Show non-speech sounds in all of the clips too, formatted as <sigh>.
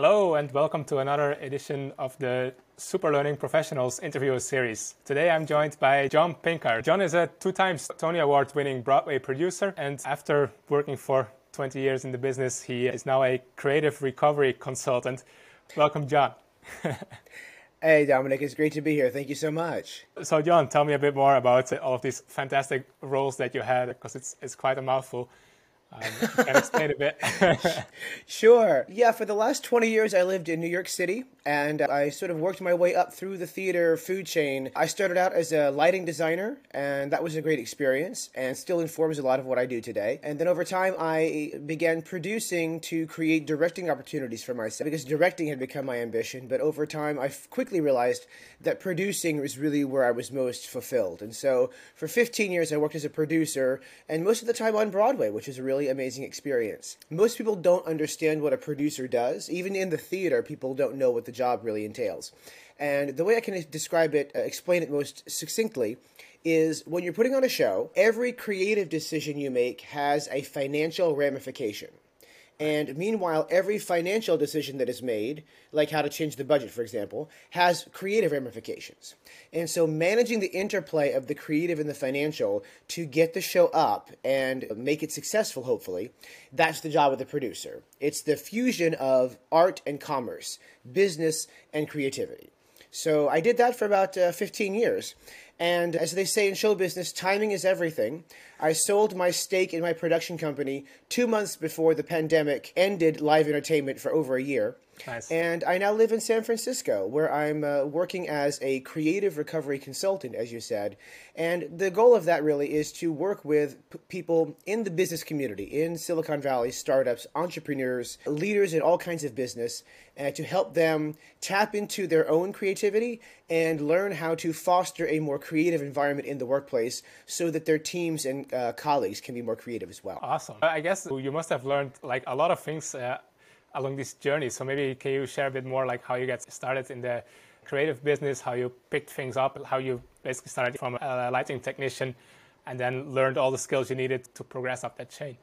Hello, and welcome to another edition of the Superlearning Professionals interview series. Today I'm joined by John Pinckard. John is a two times Tony Award winning Broadway producer, and after working for 20 years in the business, he is now a creative recovery consultant. Welcome, John. <laughs> Hey, Dominic, it's great to be here. Thank you so much. So, John, tell me a bit more about all of these fantastic roles that you had, because it's, it's quite a mouthful. Um, can explain a bit? <laughs> sure. Yeah, for the last 20 years, I lived in New York City and I sort of worked my way up through the theater food chain. I started out as a lighting designer, and that was a great experience and still informs a lot of what I do today. And then over time, I began producing to create directing opportunities for myself because directing had become my ambition. But over time, I quickly realized that producing was really where I was most fulfilled. And so for 15 years, I worked as a producer, and most of the time on Broadway, which is a really amazing experience. Most people don't understand what a producer does. Even in the theater, people don't know what the job really entails. And the way I can describe it, uh, explain it most succinctly, is when you're putting on a show, every creative decision you make has a financial ramification. And meanwhile, every financial decision that is made, like how to change the budget, for example, has creative ramifications. And so, managing the interplay of the creative and the financial to get the show up and make it successful, hopefully, that's the job of the producer. It's the fusion of art and commerce, business and creativity. So, I did that for about uh, 15 years. And as they say in show business, timing is everything. I sold my stake in my production company two months before the pandemic ended live entertainment for over a year. Nice. And I now live in San Francisco, where I'm uh, working as a creative recovery consultant, as you said. And the goal of that really is to work with p- people in the business community, in Silicon Valley, startups, entrepreneurs, leaders in all kinds of business, uh, to help them tap into their own creativity and learn how to foster a more creative environment in the workplace so that their teams and uh, colleagues can be more creative as well. Awesome. I guess you must have learned like a lot of things uh, along this journey. So maybe can you share a bit more like how you get started in the creative business, how you picked things up, how you basically started from a lighting technician and then learned all the skills you needed to progress up that chain?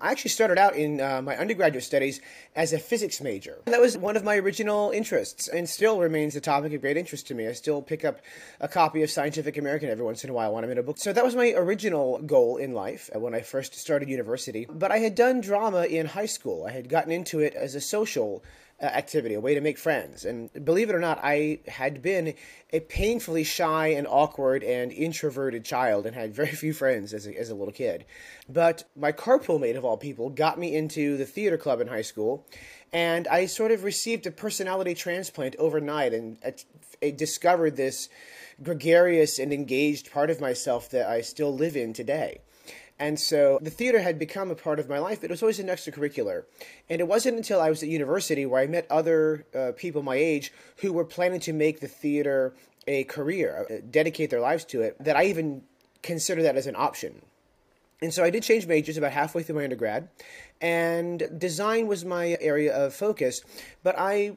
I actually started out in uh, my undergraduate studies as a physics major. That was one of my original interests and still remains a topic of great interest to me. I still pick up a copy of Scientific American every once in a while when I'm in a book. So that was my original goal in life uh, when I first started university. But I had done drama in high school, I had gotten into it as a social Uh, activity, a way to make friends. And believe it or not, I had been a painfully shy and awkward and introverted child and had very <laughs> few friends as a, as a little kid. But my carpool mate, of all people, got me into the theater club in high school. And I sort of received a personality transplant overnight and I discovered this gregarious and engaged part of myself that I still live in today. And so the theater had become a part of my life. It was always an extracurricular. And it wasn't until I was at university where I met other uh, people my age who were planning to make the theater a career, uh, dedicate their lives to it, that I even considered that as an option. And so I did change majors about halfway through my undergrad, and design was my area of focus. But I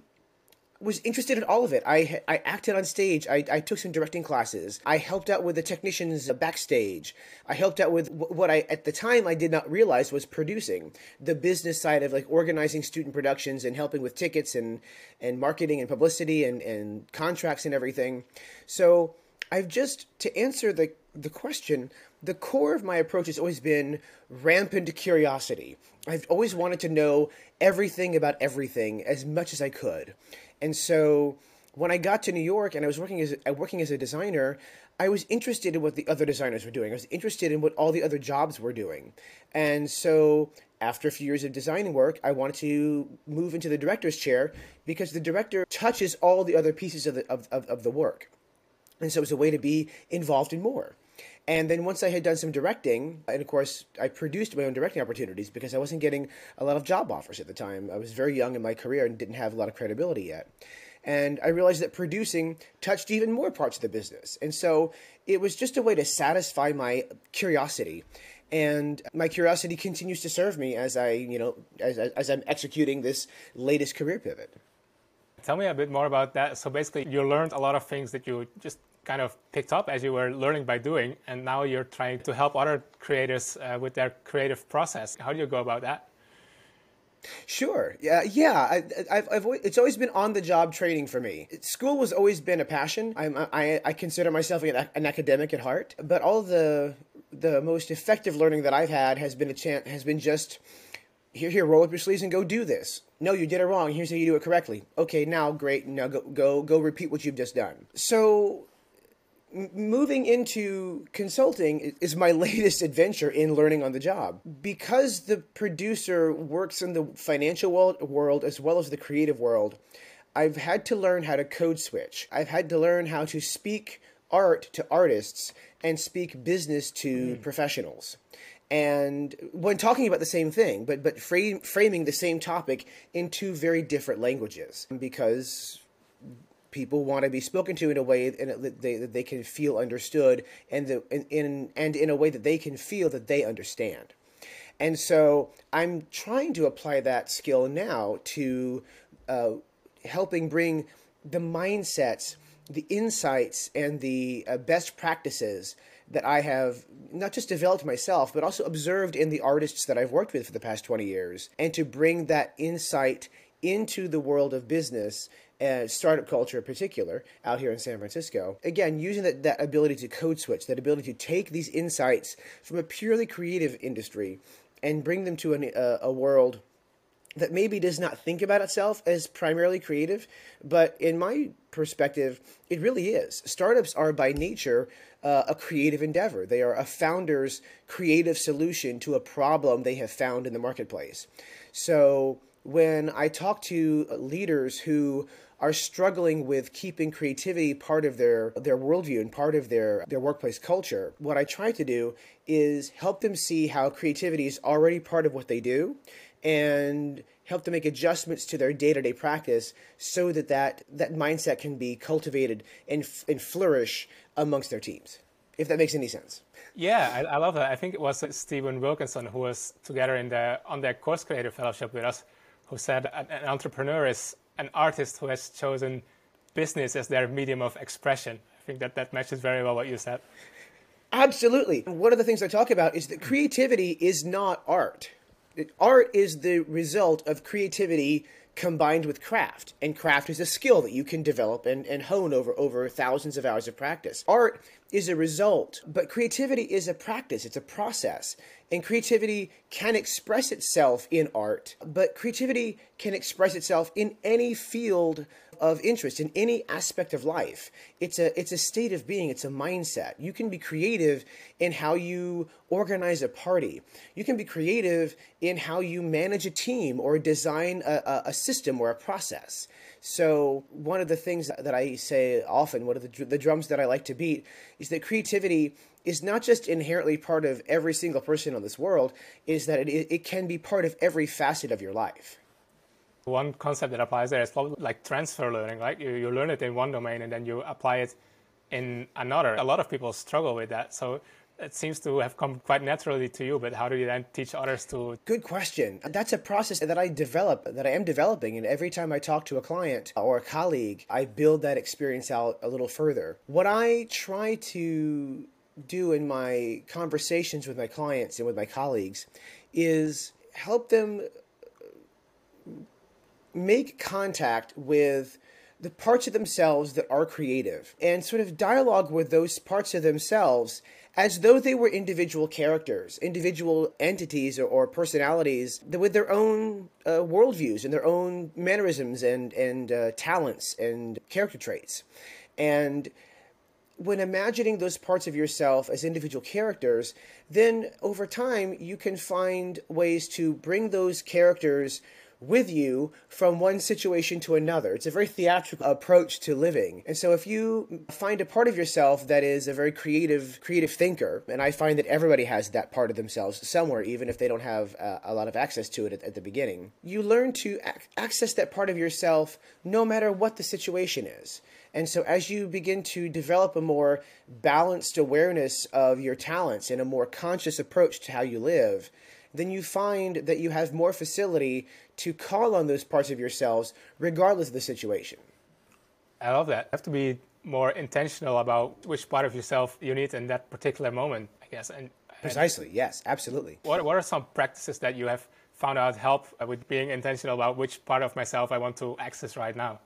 was interested in all of it. I I acted on stage. I, I took some directing classes. I helped out with the technicians backstage. I helped out with what I at the time I did not realize was producing the business side of like organizing student productions and helping with tickets and and marketing and publicity and and contracts and everything. So I've just to answer the the question, the core of my approach has always been rampant curiosity. I've always wanted to know everything about everything as much as I could. And so when I got to New York and I was working as a, working as a designer, I was interested in what the other designers were doing. I was interested in what all the other jobs were doing. And so after a few years of designing work, I wanted to move into the director's chair because the director touches all the other pieces of the, of, of, of the work. And so it was a way to be involved in more. And then once I had done some directing, and of course, I produced my own directing opportunities because I wasn't getting a lot of job offers at the time. I was very young in my career and didn't have a lot of credibility yet. And I realized that producing touched even more parts of the business. And so it was just a way to satisfy my curiosity. And my curiosity continues to serve me as I, you know, as, as I'm executing this latest career pivot. Tell me a bit more about that. So basically, you learned a lot of things that you just kind of picked up as you were learning by doing, and now you're trying to help other creators uh, with their creative process. How do you go about that? Sure. Yeah. Yeah. I, I've, I've it's always been on the job training for me. School has always been a passion. I'm, I, I consider myself an, an academic at heart, but all the the most effective learning that I've had has been a chance has been just here, here, roll up your sleeves and go do this. No, you did it wrong. Here's how you do it correctly. Okay, now great. Now go, go, go. Repeat what you've just done. So moving into consulting is my <laughs> latest adventure in learning on the job. Because the producer works in the financial world, world as well as the creative world i've had to learn how to code switch. I've had to learn how to speak art to artists and speak business to mm. professionals. And when talking about the same thing but but frame, framing the same topic in two very different languages. Because people want to be spoken to in a way that they, that they can feel understood and, the, in, in, and in a way that they can feel that they understand. And so I'm trying to apply that skill now to uh, helping bring the mindsets, the insights, and the uh, best practices that I have not just developed myself, but also observed in the artists that I've worked with for the past 20 years, and to bring that insight into the world of business and startup culture in particular out here in San Francisco. Again, using that, that ability to code switch, that ability to take these insights from a purely creative industry and bring them to an, uh, a world that maybe does not think about itself as primarily creative, but in my perspective, it really is. Startups are by nature uh, a creative endeavor. They are a founder's creative solution to a problem they have found in the marketplace. So when I talk to leaders who are struggling with keeping creativity part of their their worldview and part of their their workplace culture, what I try to do is help them see how creativity is already part of what they do, and help them make adjustments to their day-to-day practice so that that, that mindset can be cultivated and, and flourish amongst their teams if that makes any sense. Yeah I, I love that. I think it was stephen wilkinson who was together in the on the course creator fellowship with us who said an entrepreneur is an artist who has chosen business as their medium of expression. I think that that matches very well what you said. Absolutely. One of the things I talk about is that creativity is not art. Art is the result of creativity combined with craft. And craft is a skill that you can develop and, and hone over, over thousands of hours of practice. Art is a result, but creativity is a practice, it's a process. And creativity can express itself in art, but creativity can express itself in any field of interest in any aspect of life. It's a it's a state of being, it's a mindset. You can be creative in how you organize a party. You can be creative in how you manage a team or design a, a system or a process. So one of the things that I say often, one of the, the drums that I like to beat, is that creativity is not just inherently part of every single person on this world, is that it, it can be part of every facet of your life. One concept that applies there is probably like transfer learning, right? You, you learn it in one domain and then you apply it in another. A lot of people struggle with that. So it seems to have come quite naturally to you, but how do you then teach others to? Good question. That's a process that I develop, that I am developing. And every time I talk to a client or a colleague, I build that experience out a little further. What I try to do in my conversations with my clients and with my colleagues is help them make contact with the parts of themselves that are creative and sort of dialogue with those parts of themselves as though they were individual characters, individual entities or, or personalities with their own uh, worldviews and their own mannerisms and, and uh, talents and character traits. And when imagining those parts of yourself as individual characters, then over time you can find ways to bring those characters with you from one situation to another. It's a very theatrical approach to living. And so if you find a part of yourself that is a very creative creative thinker, and I find that everybody has that part of themselves somewhere even if they don't have uh, a lot of access to it at, at the beginning. You learn to ac- access that part of yourself no matter what the situation is. And so, as you begin to develop a more balanced awareness of your talents and a more conscious approach to how you live, then you find that you have more facility to call on those parts of yourselves regardless of the situation. I love that. You have to be more intentional about which part of yourself you need in that particular moment, I guess. And precisely, yes, absolutely. What what are some practices that you have found out help with being intentional about which part of myself I want to access right now?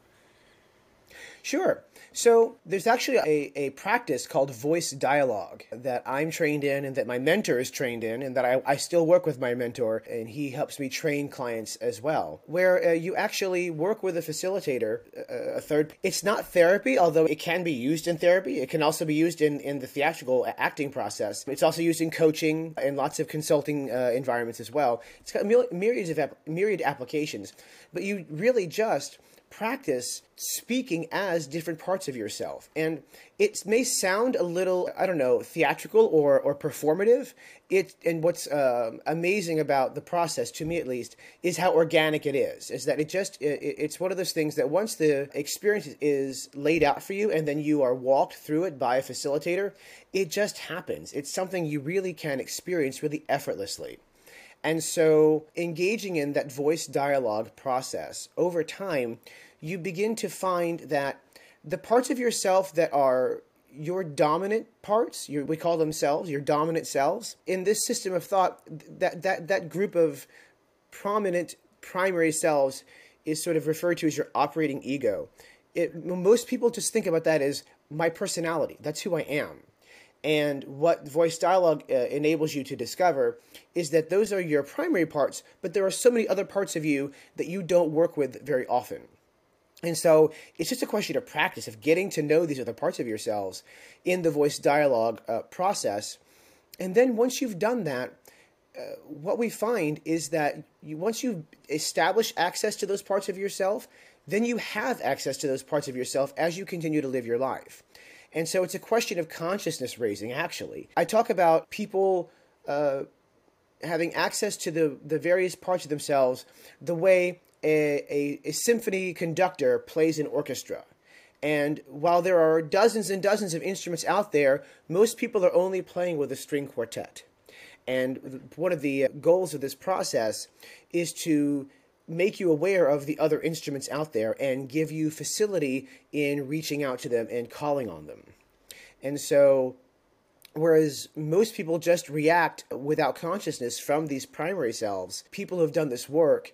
Sure. So there's actually a, a practice called voice dialogue that I'm trained in and that my mentor is trained in, and that I, I still work with my mentor, and he helps me train clients as well, where uh, you actually work with a facilitator, a, a third. It's not therapy, although it can be used in therapy. It can also be used in, in the theatrical acting process. It's also used in coaching and lots of consulting uh, environments as well. It's got myriads of myriad applications, but you really just practice speaking as different parts of yourself. And it may sound a little, I don't know, theatrical or, or performative. It, and what's uh, amazing about the process, to me at least, is how organic it is. Is that it just, it, it's one of those things that once the experience is laid out for you and then you are walked through it by a facilitator, it just happens. It's something you really can experience really effortlessly. And so, engaging in that voice dialogue process over time, you begin to find that the parts of yourself that are your dominant parts, your, we call them selves, your dominant selves, in this system of thought, that, that, that group of prominent primary selves is sort of referred to as your operating ego. It, most people just think about that as my personality. That's who I am. And what voice dialogue uh, enables you to discover is that those are your primary parts, but there are so many other parts of you that you don't work with very often. And so it's just a question of practice, of getting to know these other parts of yourselves in the voice dialogue uh, process. And then once you've done that, uh, what we find is that you, once you establish access to those parts of yourself, then you have access to those parts of yourself as you continue to live your life. And so it's a question of consciousness raising, actually. I talk about people uh, having access to the, the various parts of themselves the way a, a, a symphony conductor plays an orchestra. And while there are dozens and dozens of instruments out there, most people are only playing with a string quartet. And one of the goals of this process is to make you aware of the other instruments out there and give you facility in reaching out to them and calling on them. And so, whereas most people just react without consciousness from these primary selves, people who have done this work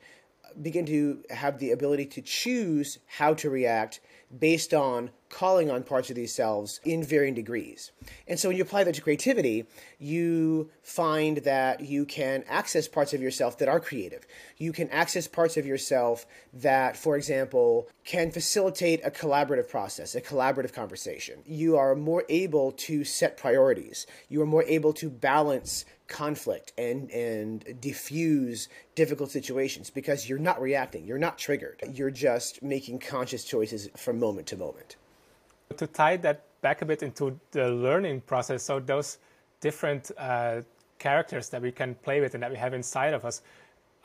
begin to have the ability to choose how to react based on calling on parts of these selves in varying degrees. And so when you apply that to creativity, you find that you can access parts of yourself that are creative. You can access parts of yourself that, for example, can facilitate a collaborative process, a collaborative conversation. You are more able to set priorities. You are more able to balance conflict and and diffuse difficult situations because you're not reacting you're not triggered you're just making conscious choices from moment to moment to tie that back a bit into the learning process, so those different uh, characters that we can play with and that we have inside of us,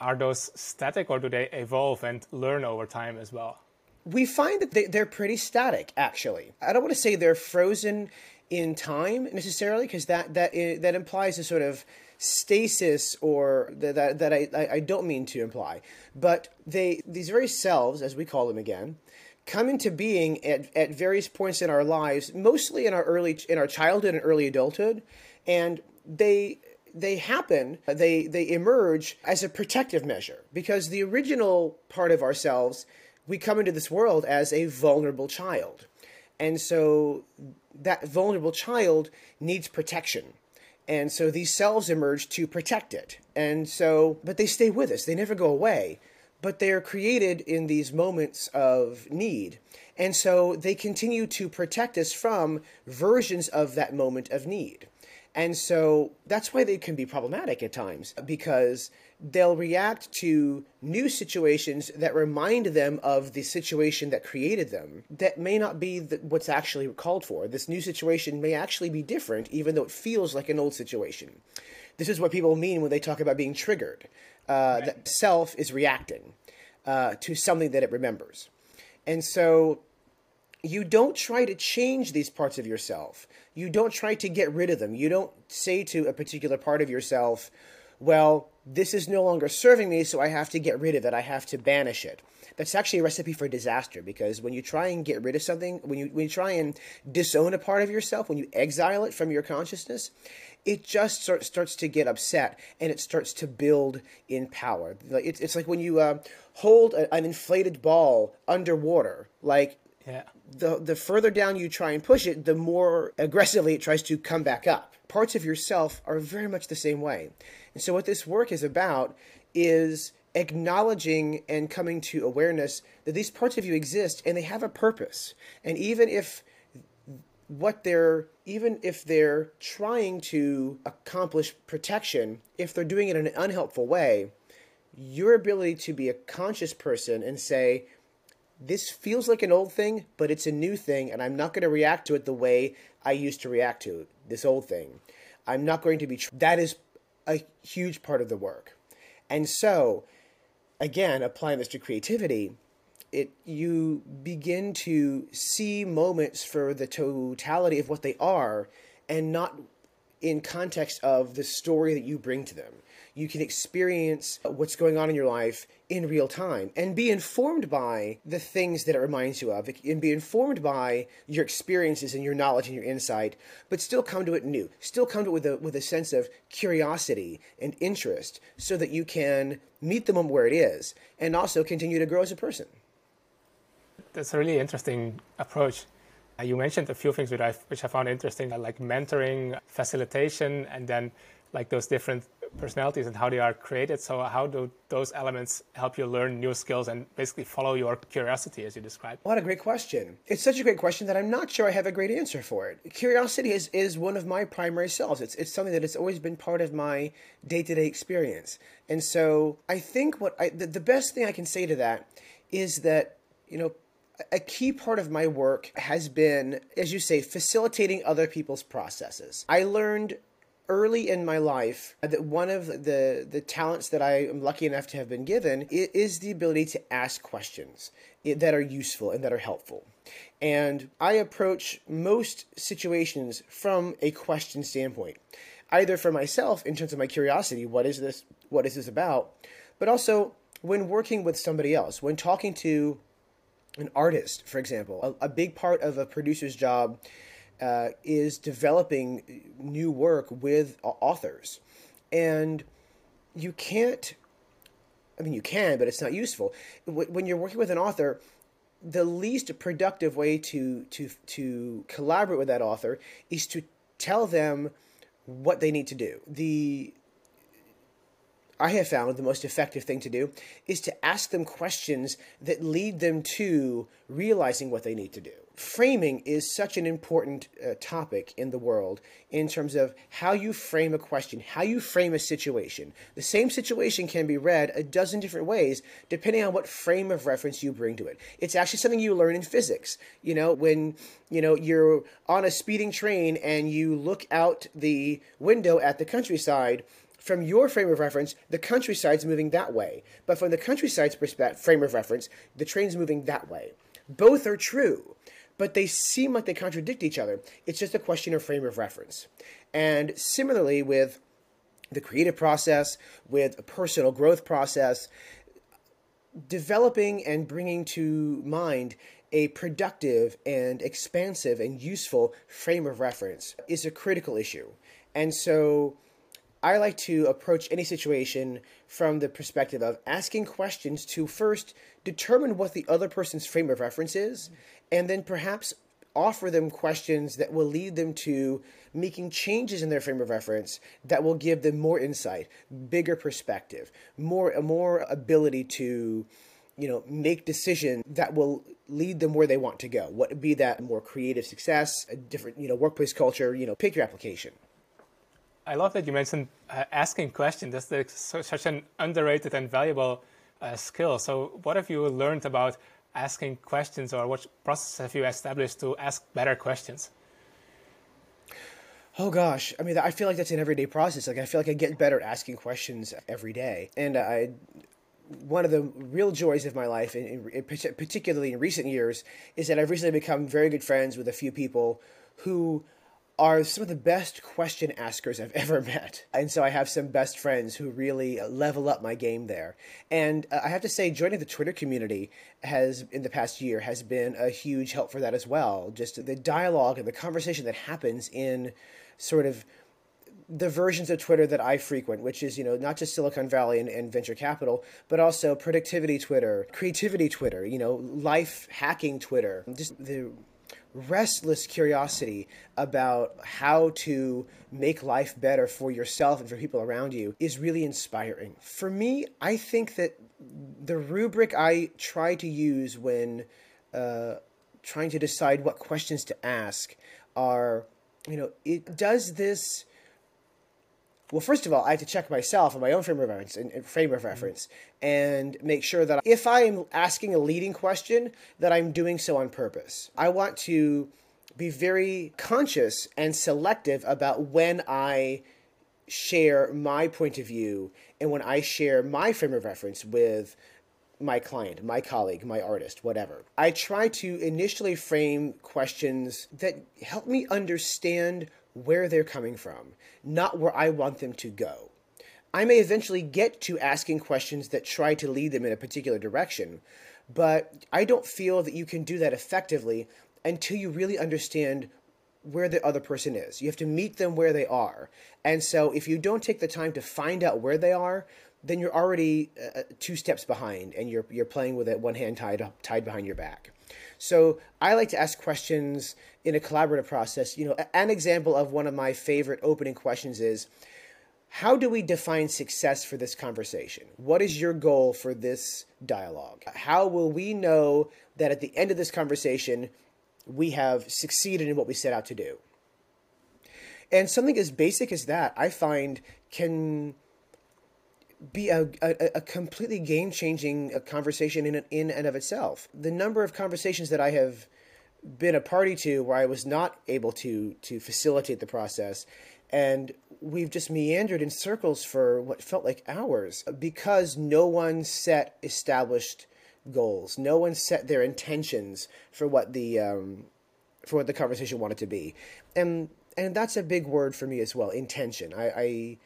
are those static or do they evolve and learn over time as well? We find that they, they're pretty static, actually. I don't want to say they're frozen in time necessarily, because that that that implies a sort of stasis or that that, that I, I don't mean to imply. But they these very selves, as we call them again, come into being at, at various points in our lives, mostly in our early in our childhood and early adulthood, and they they happen they they emerge as a protective measure. Because the original part of ourselves we come into this world as a vulnerable child. And so that vulnerable child needs protection. And so these selves emerge to protect it. And so but they stay with us. They never go away but they are created in these moments of need. And so they continue to protect us from versions of that moment of need. And so that's why they can be problematic at times because they'll react to new situations that remind them of the situation that created them that may not be the, what's actually called for. This new situation may actually be different, even though it feels like an old situation. This is what people mean when they talk about being triggered. Uh, right. That self is reacting uh, to something that it remembers. And so you don't try to change these parts of yourself. You don't try to get rid of them. You don't say to a particular part of yourself, well, this is no longer serving me, so I have to get rid of it. I have to banish it. That's actually a recipe for disaster because when you try and get rid of something, when you when you try and disown a part of yourself, when you exile it from your consciousness, it just start, starts to get upset and it starts to build in power. It's, it's like when you uh, hold a, an inflated ball underwater, like yeah. the the further down you try and push it, the more aggressively it tries to come back up. Parts of yourself are very much the same way. And so what this work is about is acknowledging and coming to awareness that these parts of you exist and they have a purpose. And even if what they're even if they're trying to accomplish protection, if they're doing it in an unhelpful way, your ability to be a conscious person and say, this feels like an old thing, but it's a new thing, and I'm not going to react to it the way I used to react to this old thing. I'm not going to be. Tr- that is a huge part of the work. And so, again, applying this to creativity, it you begin to see moments for the totality of what they are and not in context of the story that you bring to them. You can experience what's going on in your life in real time and be informed by the things that it reminds you of and be informed by your experiences and your knowledge and your insight, but still come to it new. Still come to it with a, with a sense of curiosity and interest so that you can meet the moment where it is and also continue to grow as a person. That's a really interesting approach. Uh, you mentioned a few things which I, which I found interesting, like mentoring, facilitation, and then like those different personalities and how they are created. So, how do those elements help you learn new skills and basically follow your curiosity, as you described? What a great question! It's such a great question that I'm not sure I have a great answer for it. Curiosity is, is one of my primary selves. It's it's something that has always been part of my day to day experience, and so I think what I the, the best thing I can say to that is that you know a key part of my work has been, as you say, facilitating other people's processes. I learned early in my life uh, that one of the the talents that I am lucky enough to have been given is the ability to ask questions that are useful and that are helpful. And I approach most situations from a question standpoint, either for myself in terms of my curiosity, what is this what is this about, but also when working with somebody else, when talking to an artist, for example, a, a big part of a producer's job uh, is developing new work with authors. And you can't, I mean, you can, but it's not useful. When you're working with an author, the least productive way to, to, to collaborate with that author is to tell them what they need to do. The I have found the most effective thing to do is to ask them questions that lead them to realizing what they need to do. Framing is such an important uh, topic in the world in terms of how you frame a question, how you frame a situation. The same situation can be read a dozen different ways depending on what frame of reference you bring to it. It's actually something you learn in physics. You know, when you know you're on a speeding train and you look out the window at the countryside, from your frame of reference, the countryside's moving that way. But from the countryside's perspective, frame of reference, the train's moving that way. Both are true, but they seem like they contradict each other. It's just a question of frame of reference. And similarly with the creative process, with a personal growth process, developing and bringing to mind a productive and expansive and useful frame of reference is a critical issue. And so I like to approach any situation from the perspective of asking questions to first determine what the other person's frame of reference is, and then perhaps offer them questions that will lead them to making changes in their frame of reference that will give them more insight, bigger perspective, more more ability to you know make decisions that will lead them where they want to go. What be that more creative success, a different you know workplace culture, you know, pick your application. I love that you mentioned uh, asking questions. That's such an underrated and valuable uh, skill. So, what have you learned about asking questions, or what process have you established to ask better questions? Oh gosh, I mean, I feel like that's an everyday process. Like I feel like I get better at asking questions every day, and I. One of the real joys of my life, in, in, particularly in recent years, is that I've recently become very good friends with a few people who are some of the best question askers I've <laughs> ever met. And so I have some best friends who really level up my game there. And uh, I have to say, joining the Twitter community has, in the past year, has been a huge help for that as well. Just the dialogue and the conversation that happens in sort of the versions of Twitter that I frequent, which is, you know, not just Silicon Valley and, and, venture capital, but also productivity Twitter, creativity Twitter, you know, life hacking Twitter, just the restless curiosity about how to make life better for yourself and for people around you is really inspiring. For me, I think that the rubric I try to use when uh, trying to decide what questions to ask are, you know, it does this well, first of all, I have to check myself and my own frame of reference and, frame of reference and make sure that if I am asking a leading question, that I'm doing so on purpose. I want to be very conscious and selective about when I share my point of view and when I share my frame of reference with my client, my colleague, my artist, whatever. I try to initially frame questions that help me understand where they're coming from, not where I want them to go. I may eventually get to asking questions that try to lead them in a particular direction, but I don't feel that you can do that effectively until you really understand where the other person is. You have to meet them where they are. And so if you don't take the time to find out where they are, then you're already uh, uh two steps behind and you're you're playing with it one hand tied tied behind your back. So I like to ask questions in a collaborative process. You know, an example of one of my favorite opening questions is how do we define success for this conversation? What is your goal for this dialogue? How will we know that at the end of this conversation, we have succeeded in what we set out to do? And something as basic as that, I find, can be a, a, a completely game changing uh, conversation in, in and of itself. The number of conversations that I have been a party to where I was not able to to facilitate the process and we've just meandered in circles for what felt like hours because no one set established goals. No one set their intentions for what the um, for what the conversation wanted to be, and and that's a big word for me as well. Intention. I, I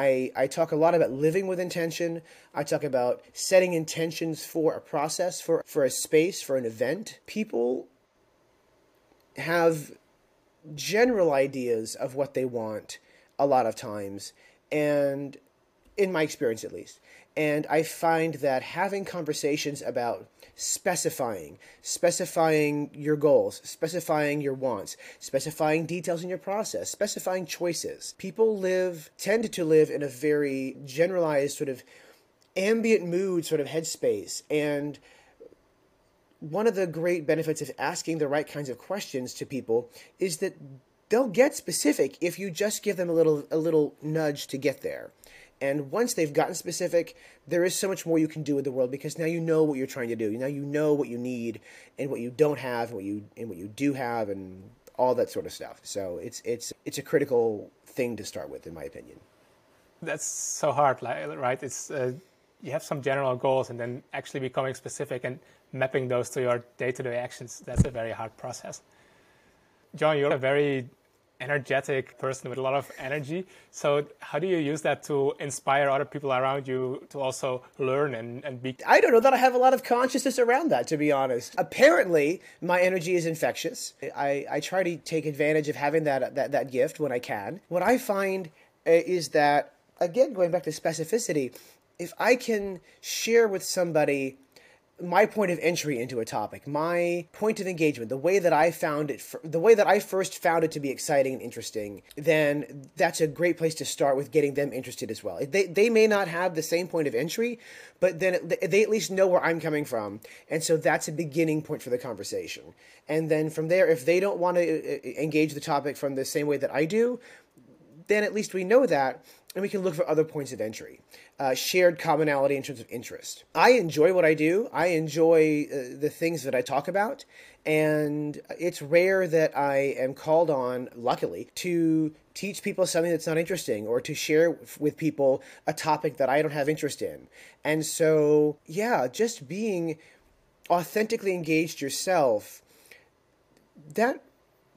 I, I talk a lot about living with intention. I talk about setting intentions for a process, for, for a space, for an event. People have general ideas of what they want a lot of times, and in my experience at least. And I find that having conversations about specifying, specifying your goals, specifying your wants, specifying details in your process, specifying choices. People live, tend to live in a very generalized sort of ambient mood sort of headspace. And one of the great benefits of asking the right kinds of questions to people is that they'll get specific if you just give them a little a little nudge to get there. And once they've gotten specific, there is so much more you can do with the world because now you know what you're trying to do. Now you know what you need and what you don't have, and what you and what you do have, and all that sort of stuff. So it's it's it's a critical thing to start with, in my opinion. That's so hard, right? It's uh, you have some general goals, and then actually becoming specific and mapping those to your day-to-day actions. That's a very hard process. John, you're a very energetic person with a lot of energy. So how do you use that to inspire other people around you to also learn and, and be? I don't know that I have a lot of consciousness around that, to be honest. Apparently, my energy is infectious. I, I try to take advantage of having that, that, that gift when I can. What I find uh, is that, again, going back to specificity, if I can share with somebody my point of entry into a topic, my point of engagement, the way that I found it, the way that I first found it to be exciting and interesting, then that's a great place to start with getting them interested as well. They, they may not have the same point of entry, but then they at least know where I'm coming from. And so that's a beginning point for the conversation. And then from there, if they don't want to uh, uh, engage the topic from the same way that I do, then at least we know that and we can look for other points of entry, uh, shared commonality in terms of interest. I enjoy what I do. I enjoy uh, the things that I talk about, and it's rare that I am called on, luckily, to teach people something that's not interesting or to share with people a topic that I don't have interest in. And so, yeah, just being authentically engaged yourself, that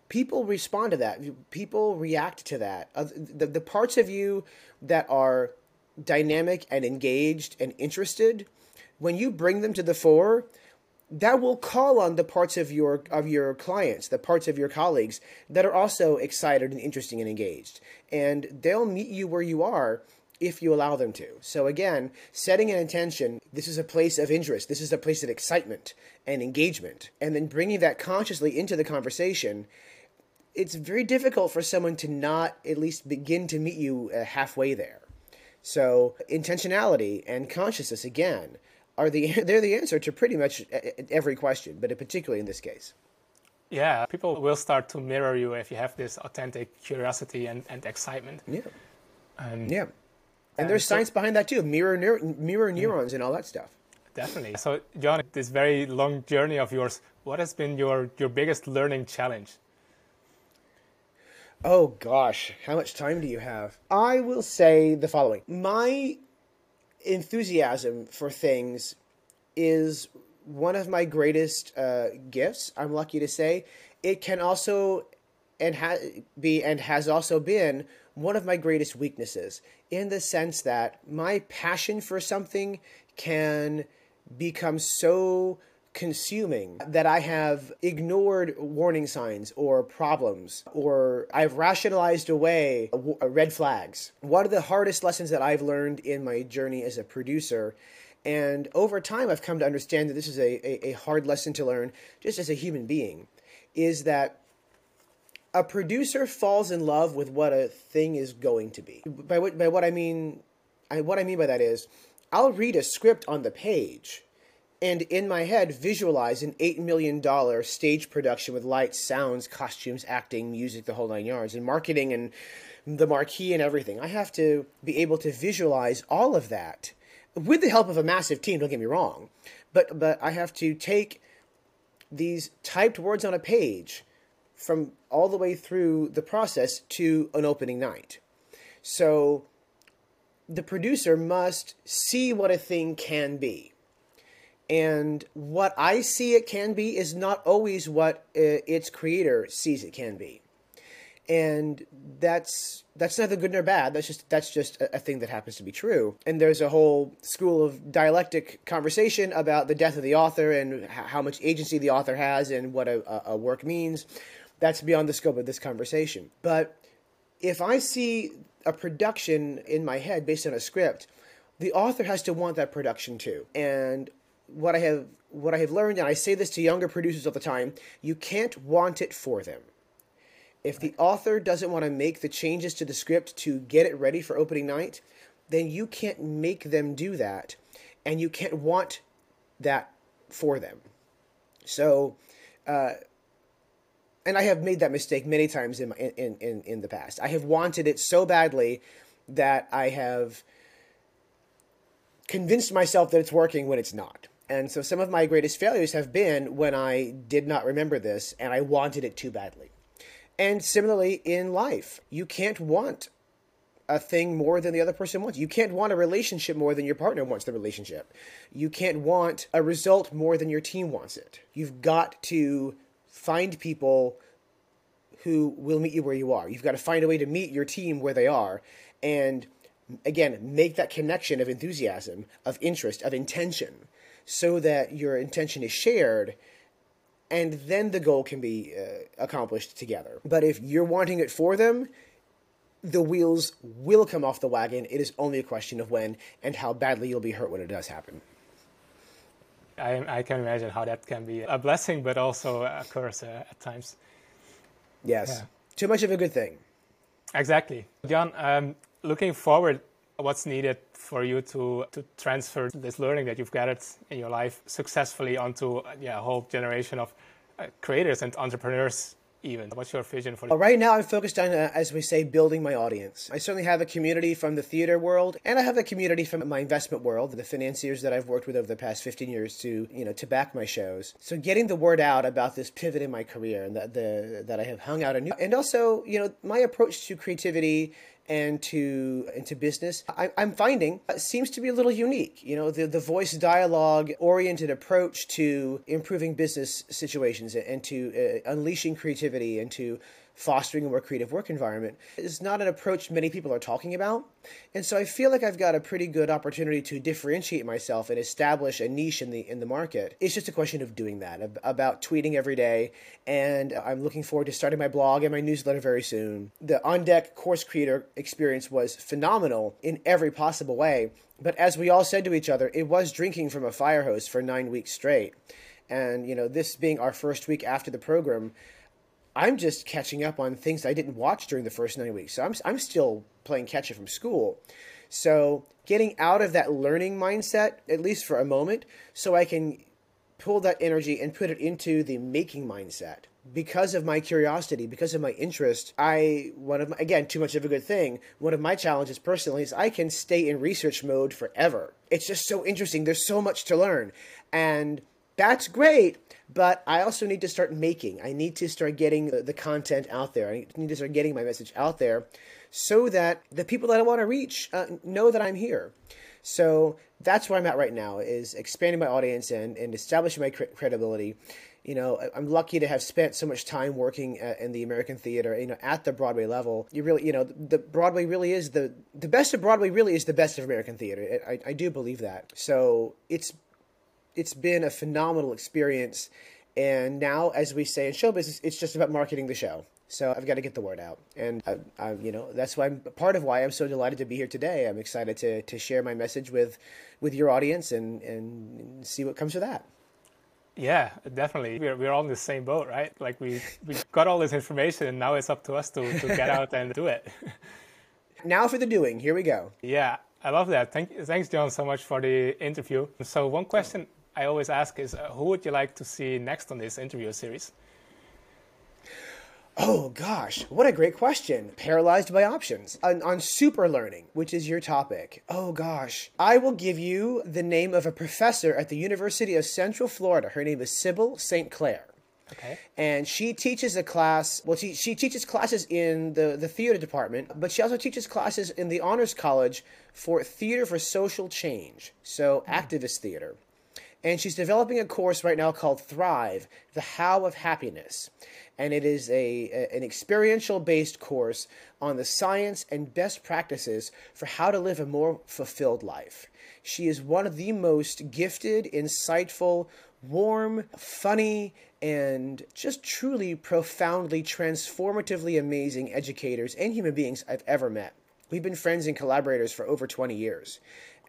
people respond to that. People react to that. The, the parts of you that are dynamic and engaged and interested, when you bring them to the fore, that will call on the parts of your of your clients, the parts of your colleagues that are also excited and interesting and engaged. And they'll meet you where you are if you allow them to. So again, setting an intention, this is a place of interest, this is a place of excitement and engagement, and then bringing that consciously into the conversation. It's very difficult for someone to not at least begin to meet you uh, halfway there. So intentionality and consciousness again are the <laughs> they're the answer to pretty much every question, but particularly in this case. Yeah, people will start to mirror you if you have this authentic curiosity and, and excitement. Yeah. Um, yeah. And there's so, science behind that too, mirror mirror neurons and all that stuff. Definitely. So, John, this very long journey of yours, what has been your your biggest learning challenge? Oh gosh, how much time do you have? I will say the following. My enthusiasm for things is one of my greatest uh, gifts. I'm lucky to say it can also and ha- be and has also been one of my greatest weaknesses in the sense that my passion for something can become so consuming that I have ignored warning signs or problems or I've rationalized away uh, red flags. One of the hardest lessons that I've learned in my journey as a producer and over time I've come to understand that this is a, a, a hard lesson to learn just as a human being is that a producer falls in love with what a thing is going to be. By what, by what I mean, I, what I mean by that is, I'll read a script on the page, and in my head visualize an $8 million stage production with lights, sounds, costumes, acting, music, the whole nine yards, and marketing and the marquee and everything. I have to be able to visualize all of that with the help of a massive team, don't get me wrong. But, but I have to take these typed words on a page from all the way through the process to an opening night. So the producer must see what a thing can be and what I see it can be is not always what uh, its creator sees it can be, and that's that's neither good nor bad. That's just that's just a, a, thing that happens to be true. And there's a whole school of dialectic conversation about the death of the author and how much agency the author has and what a, a work means. That's beyond the scope of this conversation. But if I see a production in my head based on a script, the author has to want that production too. And what I have what I have learned, and I say this to younger producers all the time, you can't want it for them. If the author doesn't want to make the changes to the script to get it ready for opening night, then you can't make them do that, and you can't want that for them. So, uh, and I have made that mistake many times in, my, in, in, in the past. I have wanted it so badly that I have convinced myself that it's working when it's not. And so some of my greatest failures have been when I did not remember this and I wanted it too badly. And similarly in life, you can't want a thing more than the other person wants. You can't want a relationship more than your partner wants the relationship. You can't want a result more than your team wants it. You've got to find people who will meet you where you are. You've got to find a way to meet your team where they are and again, make that connection of enthusiasm, of interest, of intention so that your intention is shared and then the goal can be uh, accomplished together. But if you're wanting it for them, the wheels will come off the wagon. It is only a question of when and how badly you'll be hurt when it does happen. I, I can imagine how that can be a blessing, but also a curse uh, at times. Yes. Yeah. Too much of a good thing. Exactly. John, um, looking forward, what's needed for you to, to transfer this learning that you've gathered in your life successfully onto yeah, a whole generation of uh, creators and entrepreneurs even? What's your vision for? Well, right now, I'm focused on, uh, as we say, building my audience. I certainly have a community from the theater world, and I have a community from my investment world, the financiers that I've worked with over the past 15 years to, you know, to back my shows. So getting the word out about this pivot in my career and that the that I have hung out a new and also, you know, my approach to creativity and to into business, I, am finding seems to be a little unique. You know, the the voice dialogue oriented approach to improving business situations and to uh, unleashing creativity and to fostering a more creative work environment is not an approach many people are talking about. And so I feel like I've got a pretty good opportunity to differentiate myself and establish a niche in the in the market. It's just a question of doing that, about tweeting every day. And I'm looking forward to starting my blog and my newsletter very soon. The On Deck course creator experience was phenomenal in every possible way. But as we all said to each other, it was drinking from a fire hose for nine weeks straight. And, you know, this being our first week after the program, I'm just catching up on things I didn't watch during the first nine weeks. So I'm, I'm still playing catch up from school. So getting out of that learning mindset, at least for a moment, so I can pull that energy and put it into the making mindset. Because of my curiosity, because of my interest, I one of my, again too much of a good thing. One of my challenges personally is I can stay in research mode forever. It's just so interesting. There's so much to learn, and that's great but I also need to start making. I need to start getting the, content out there. I need to start getting my message out there so that the people that I want to reach uh, know that I'm here. So that's where I'm at right now is expanding my audience and, and establishing my cre- credibility. You know, I'm lucky to have spent so much time working at, in the American theater, you know, at the Broadway level. You really, you know, the Broadway really is the, the best of Broadway really is the best of American theater. I, I do believe that. So it's it's been a phenomenal experience. And now, as we say in show business, it's just about marketing the show. So I've got to get the word out, and I, I, you know that's why I'm part of why I'm so delighted to be here today. I'm excited to to share my message with with your audience and and see what comes of that. Yeah, definitely. We're we're all in the same boat, right? Like we we got all this information, and now it's up to us to to get out and do it. <laughs> now for the doing. Here we go. Yeah, I love that. Thank thanks, John, so much for the interview. So one question I always ask is uh, who would you like to see next on this interview series? Oh gosh, what a great question. Paralyzed by options. On, on, Superlearning, which is your topic. Oh gosh. I will give you the name of a professor at the University of Central Florida. Her name is Sybil St. Clair. Okay. And she teaches a class, well, she, she teaches classes in the, the theater department, but she also teaches classes in the Honors College for Theater for Social Change, so mm. activist theater and she's developing a course right now called Thrive: The How of Happiness, and it is a, a, an experiential based course on the science and best practices for how to live a more fulfilled life. She is one of the most gifted, insightful, warm, funny, and just truly profoundly transformatively amazing educators and human beings I've ever met. We've been friends and collaborators for over 20 years.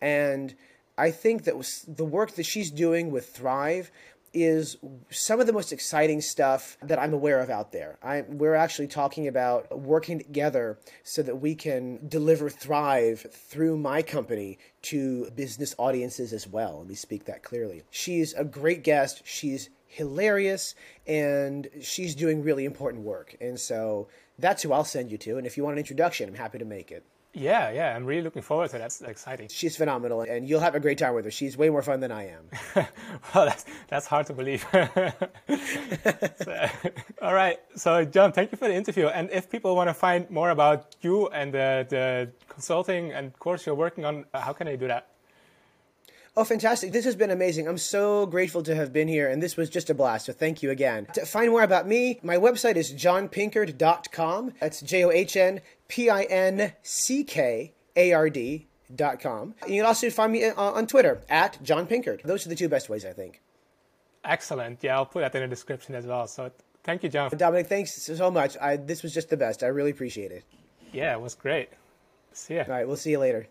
And I think that the work that she's doing with Thrive is some of the most exciting stuff that I'm aware of out there. I, we're actually talking about working together so that we can deliver Thrive through my company to business audiences as well. Let me speak that clearly. She's a great guest. She's hilarious and she's doing really important work. And so that's who I'll send you to. And if you want an introduction, I'm happy to make it. Yeah, yeah, I'm really looking forward to that. That's exciting. She's phenomenal, and you'll have a great time with her. She's way more fun than I am. <laughs> well, that's, that's hard to believe. <laughs> so, all right, so John, thank you for the interview. And if people want to find more about you and the, the consulting and course you're working on, uh, how can they do that? Oh, fantastic. This has been amazing. I'm so grateful to have been here, and this was just a blast. So thank you again. To find more about me, my website is johnpinckard.com. That's J O H N P I N C K A R D. Dot com. You can also find me uh, on Twitter at John Pinckard. Those are the two best ways, I think. Excellent. Yeah, I'll put that in the description as well. So thank you, John. Dominic, thanks so much. I, this was just the best. I really appreciate it. Yeah, it was great. See ya. All right, we'll see you later.